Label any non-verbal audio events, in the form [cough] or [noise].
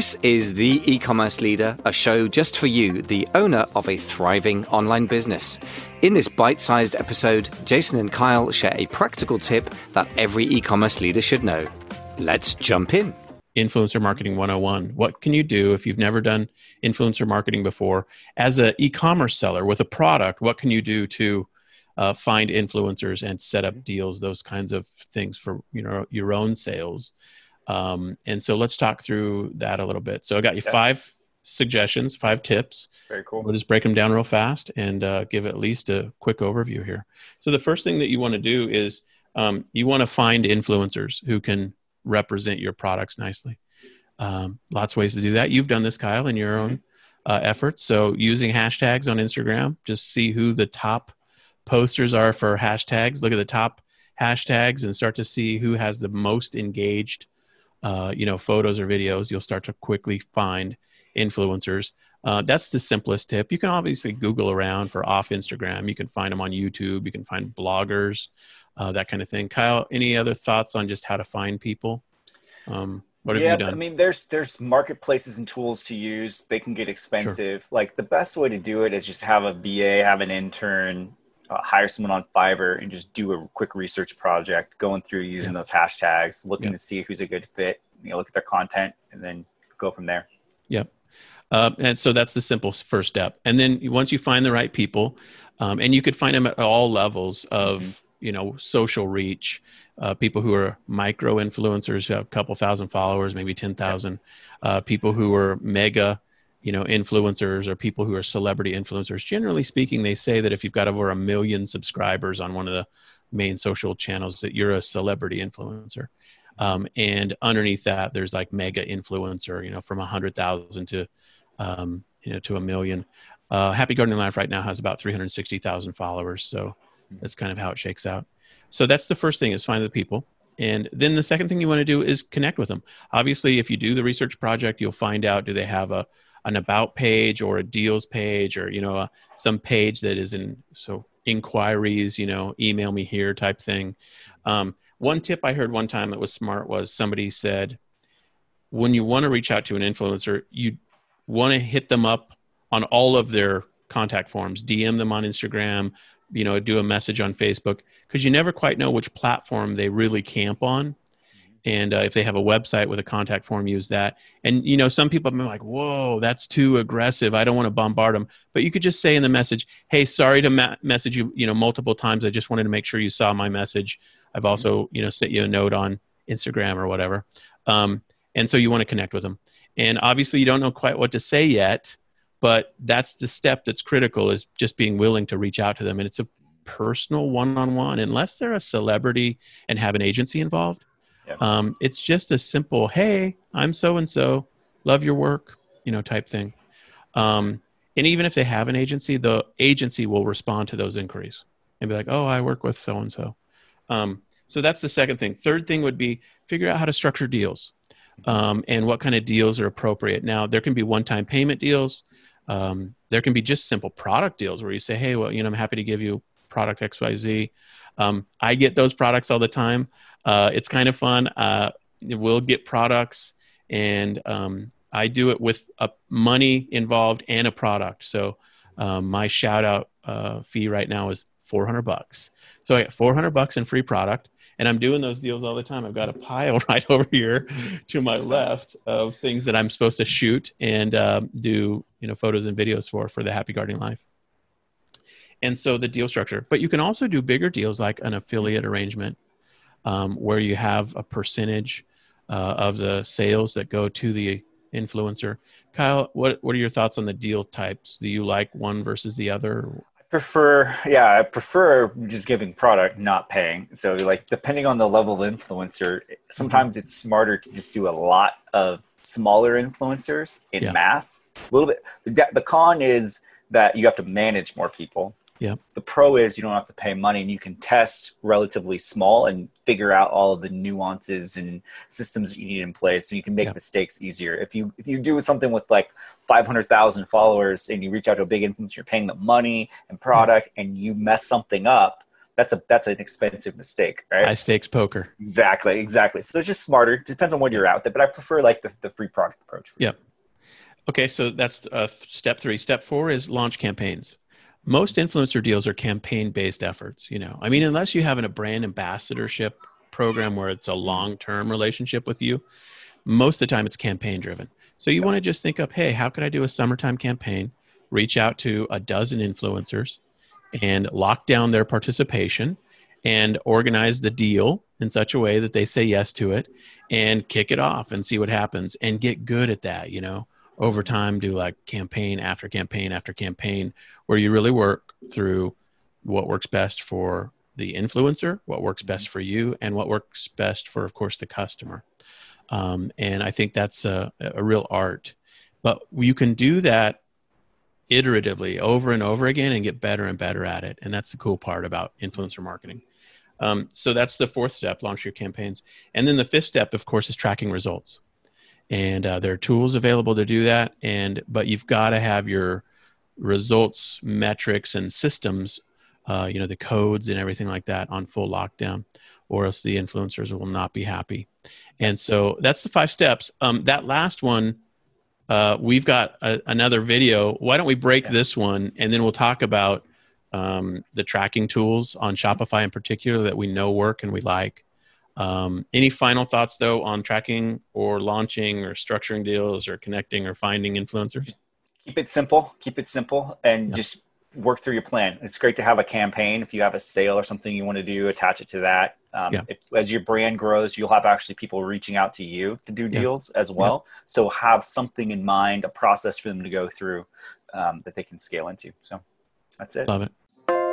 This is The E Commerce Leader, a show just for you, the owner of a thriving online business. In this bite sized episode, Jason and Kyle share a practical tip that every e commerce leader should know. Let's jump in. Influencer Marketing 101. What can you do if you've never done influencer marketing before? As an e commerce seller with a product, what can you do to uh, find influencers and set up deals, those kinds of things for you know your own sales? Um, and so let's talk through that a little bit. So I got you five suggestions, five tips. Very cool. We'll just break them down real fast and uh, give at least a quick overview here. So the first thing that you want to do is um, you want to find influencers who can represent your products nicely. Um, lots of ways to do that. You've done this, Kyle, in your own uh, efforts. So using hashtags on Instagram, just see who the top posters are for hashtags. Look at the top hashtags and start to see who has the most engaged uh, you know photos or videos you'll start to quickly find influencers. Uh, that's the simplest tip. You can obviously google around for off instagram. You can find them on youtube. You can find bloggers uh, that kind of thing. Kyle any other thoughts on just how to find people? Um, what have yeah, you done? I mean, there's there's marketplaces and tools to use. They can get expensive. Sure. Like the best way to do it is just have a VA, have an intern, uh, hire someone on Fiverr and just do a quick research project, going through using yeah. those hashtags, looking yeah. to see who's a good fit. You know, look at their content, and then go from there. Yep. Uh, and so that's the simple first step. And then once you find the right people, um, and you could find them at all levels of mm-hmm. you know social reach, uh, people who are micro influencers who have a couple thousand followers, maybe ten thousand, uh, people who are mega you know influencers or people who are celebrity influencers generally speaking they say that if you've got over a million subscribers on one of the main social channels that you're a celebrity influencer. Um, and underneath that there's like mega influencer you know from a hundred thousand to um, you know to a million. Uh, happy gardening life right now has about 360000 followers so that's kind of how it shakes out. So that's the first thing is find the people. And then the second thing you want to do is connect with them. Obviously if you do the research project you'll find out do they have a an about page or a deals page or you know uh, some page that is in so inquiries you know email me here type thing. Um, one tip i heard one time that was smart was somebody said when you want to reach out to an influencer you want to hit them up on all of their contact forms. Dm them on instagram you know do a message on facebook because you never quite know which platform they really camp on and uh, if they have a website with a contact form use that. And you know some people have been like whoa that's too aggressive. I don't want to bombard them but you could just say in the message hey sorry to ma- message you you know multiple times. I just wanted to make sure you saw my message. I've also you know sent you a note on instagram or whatever. Um, and so you want to connect with them and obviously you don't know quite what to say yet but that's the step that's critical is just being willing to reach out to them. And it's a personal one-on-one unless they're a celebrity and have an agency involved um, it's just a simple, hey, I'm so and so, love your work, you know, type thing. Um, and even if they have an agency, the agency will respond to those inquiries and be like, oh, I work with so and so. So that's the second thing. Third thing would be figure out how to structure deals um, and what kind of deals are appropriate. Now, there can be one time payment deals. Um, there can be just simple product deals where you say, hey, well, you know, I'm happy to give you product XYZ. Um, I get those products all the time. Uh, it's kind of fun. Uh, we'll get products, and um, I do it with a money involved and a product. So um, my shout out uh, fee right now is 400 bucks. So I get 400 bucks in free product. And I'm doing those deals all the time. I've got a pile [laughs] right over here to my left of things that I'm supposed to shoot and um, do, you know, photos and videos for for the Happy Gardening Life and so the deal structure but you can also do bigger deals like an affiliate arrangement um, where you have a percentage uh, of the sales that go to the influencer. Kyle, what what are your thoughts on the deal types? Do you like one versus the other? I prefer, yeah, I prefer just giving product, not paying. So, like, depending on the level of influencer, sometimes it's smarter to just do a lot of smaller influencers in yeah. mass. A little bit. The, the con is that you have to manage more people. Yeah. The pro is you don't have to pay money and you can test relatively small and figure out all of the nuances and systems that you need in place so you can make yeah. mistakes easier. If you if you do something with like 500,000 followers and you reach out to a big influencer, you're paying them money and product yeah. and you mess something up, that's a that's an expensive mistake, right? High stakes poker. Exactly, exactly. So it's just smarter. Depends on what you're out there, but I prefer like the, the free product approach. Yep. Sure. Okay, so that's uh, step three. Step four is launch campaigns. Most influencer deals are campaign based efforts. You know, I mean, unless you have a brand ambassadorship program where it's a long term relationship with you, most of the time it's campaign driven. So you want to just think of, hey, how could I do a summertime campaign? Reach out to a dozen influencers and lock down their participation and organize the deal in such a way that they say yes to it and kick it off and see what happens and get good at that, you know over time do like campaign after campaign after campaign where you really work through what works best for the influencer what works best for you and what works best for of course the customer. Um, and i think that's a, a real art. But you can do that iteratively over and over again and get better and better at it. And that's the cool part about influencer marketing. Um, so that's the fourth step launch your campaigns. And then the fifth step of course is tracking results and uh, there are tools available to do that. And but you've got to have your results metrics and systems uh, you know the codes and everything like that on full lockdown or else the influencers will not be happy. And so that's the five steps. Um, that last one uh, we've got a, another video. Why don't we break yeah. this one and then we'll talk about um, the tracking tools on shopify in particular that we know work and we like um, any final thoughts though on tracking or launching or structuring deals or connecting or finding influencers? Keep it simple. Keep it simple and just work through your plan. It's great to have a campaign. If you have a sale or something you want to do, attach it to that. Um, yeah. if, as your brand grows, you'll have actually people reaching out to you to do deals yeah. as well. Yeah. So have something in mind, a process for them to go through um, that they can scale into. So that's it. Love it.